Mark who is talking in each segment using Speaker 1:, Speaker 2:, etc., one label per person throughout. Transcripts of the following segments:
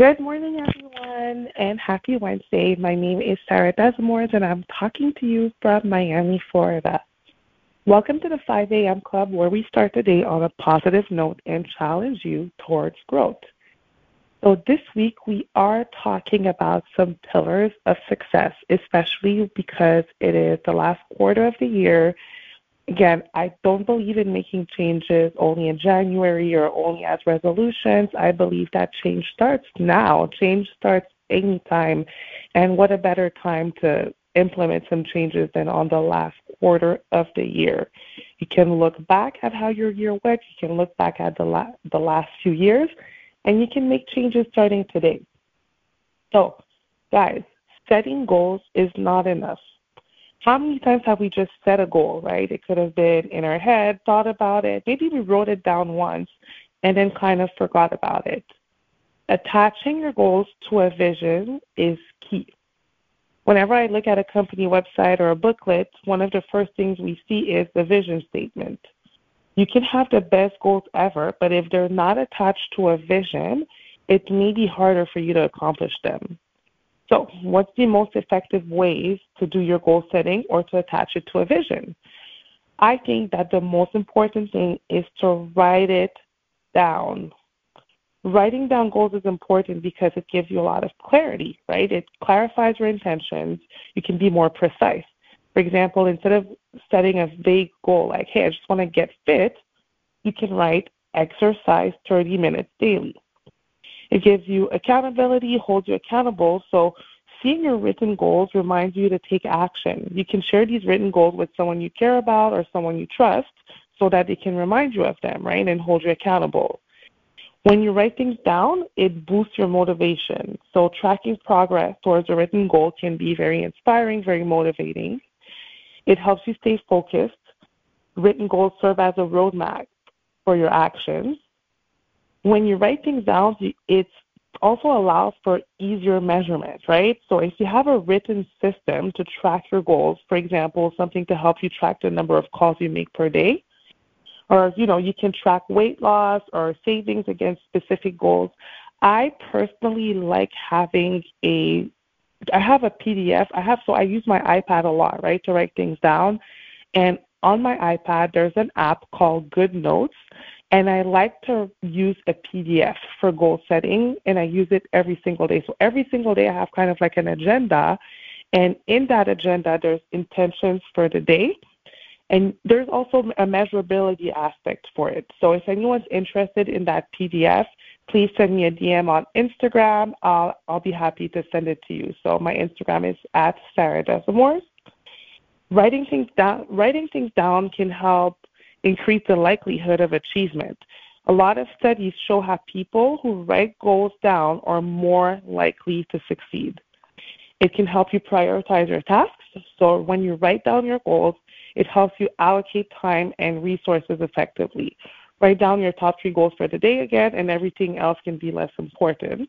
Speaker 1: Good morning, everyone, and happy Wednesday. My name is Sarah Desamours, and I'm talking to you from Miami, Florida. Welcome to the 5 a.m. Club, where we start the day on a positive note and challenge you towards growth. So, this week we are talking about some pillars of success, especially because it is the last quarter of the year again, I don't believe in making changes only in January or only as resolutions. I believe that change starts now. Change starts anytime. And what a better time to implement some changes than on the last quarter of the year. You can look back at how your year went, you can look back at the, la- the last few years, and you can make changes starting today. So, guys, setting goals is not enough how many times have we just set a goal, right? It could have been in our head, thought about it, maybe we wrote it down once and then kind of forgot about it. Attaching your goals to a vision is key. Whenever I look at a company website or a booklet, one of the first things we see is the vision statement. You can have the best goals ever, but if they're not attached to a vision, it may be harder for you to accomplish them. So, what's the most effective ways to do your goal setting or to attach it to a vision? I think that the most important thing is to write it down. Writing down goals is important because it gives you a lot of clarity, right? It clarifies your intentions. You can be more precise. For example, instead of setting a vague goal like, hey, I just want to get fit, you can write exercise 30 minutes daily. It gives you accountability, holds you accountable. So seeing your written goals reminds you to take action. You can share these written goals with someone you care about or someone you trust so that they can remind you of them, right, and hold you accountable. When you write things down, it boosts your motivation. So tracking progress towards a written goal can be very inspiring, very motivating. It helps you stay focused. Written goals serve as a roadmap for your actions when you write things down, it also allows for easier measurement, right? So if you have a written system to track your goals, for example, something to help you track the number of calls you make per day, or you know, you can track weight loss or savings against specific goals. I personally like having a I have a PDF. I have so I use my iPad a lot, right, to write things down. And on my iPad, there's an app called Good Notes, and I like to use a PDF for goal setting, and I use it every single day. So every single day, I have kind of like an agenda, and in that agenda, there's intentions for the day, and there's also a measurability aspect for it. So if anyone's interested in that PDF, please send me a DM on Instagram. I'll, I'll be happy to send it to you. So my Instagram is at Sarah Desamours. Writing things down, writing things down can help increase the likelihood of achievement. A lot of studies show how people who write goals down are more likely to succeed. It can help you prioritize your tasks. So when you write down your goals, it helps you allocate time and resources effectively. Write down your top three goals for the day again, and everything else can be less important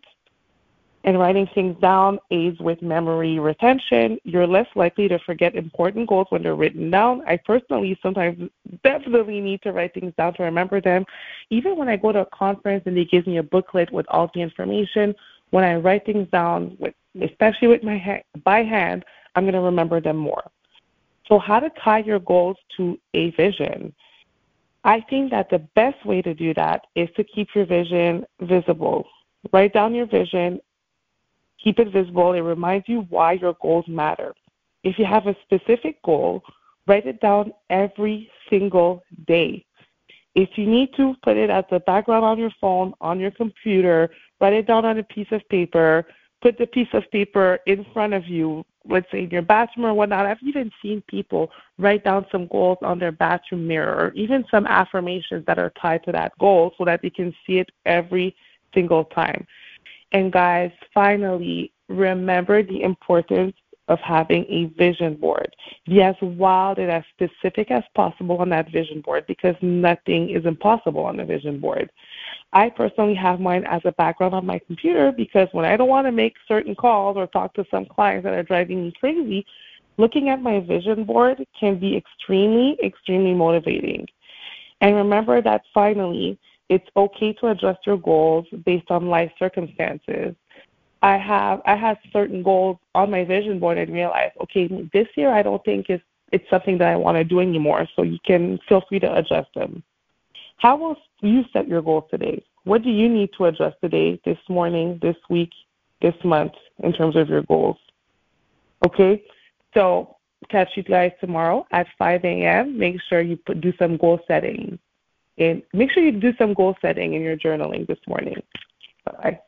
Speaker 1: and writing things down aids with memory retention. You're less likely to forget important goals when they're written down. I personally sometimes definitely need to write things down to remember them. Even when I go to a conference and they give me a booklet with all the information, when I write things down, with, especially with my ha- by hand, I'm going to remember them more. So, how to tie your goals to a vision? I think that the best way to do that is to keep your vision visible. Write down your vision Keep it visible. It reminds you why your goals matter. if you have a specific goal, write it down every single day. If you need to, put it as the background on your phone, on your computer, write it down on a piece of paper, put the piece of paper in front of you, let's say in your bathroom or whatnot. I've even seen people write down some goals on their bathroom mirror, or even some affirmations that are tied to that goal so that they can see it every single time. And guys, finally, remember the importance of having a vision board. Be as wild and as specific as possible on that vision board because nothing is impossible on the vision board. I personally have mine as a background on my computer because when I don't want to make certain calls or talk to some clients that are driving me crazy, looking at my vision board can be extremely, extremely motivating. And remember that finally, it's okay to adjust your goals based on life circumstances. I have I have certain goals on my vision board and realize, okay, this year I don't think it's it's something that I want to do anymore. So you can feel free to adjust them. How will you set your goals today? What do you need to adjust today, this morning, this week, this month in terms of your goals? Okay, so catch you guys tomorrow at 5 a.m. Make sure you put, do some goal setting. And make sure you do some goal setting in your journaling this morning. Bye.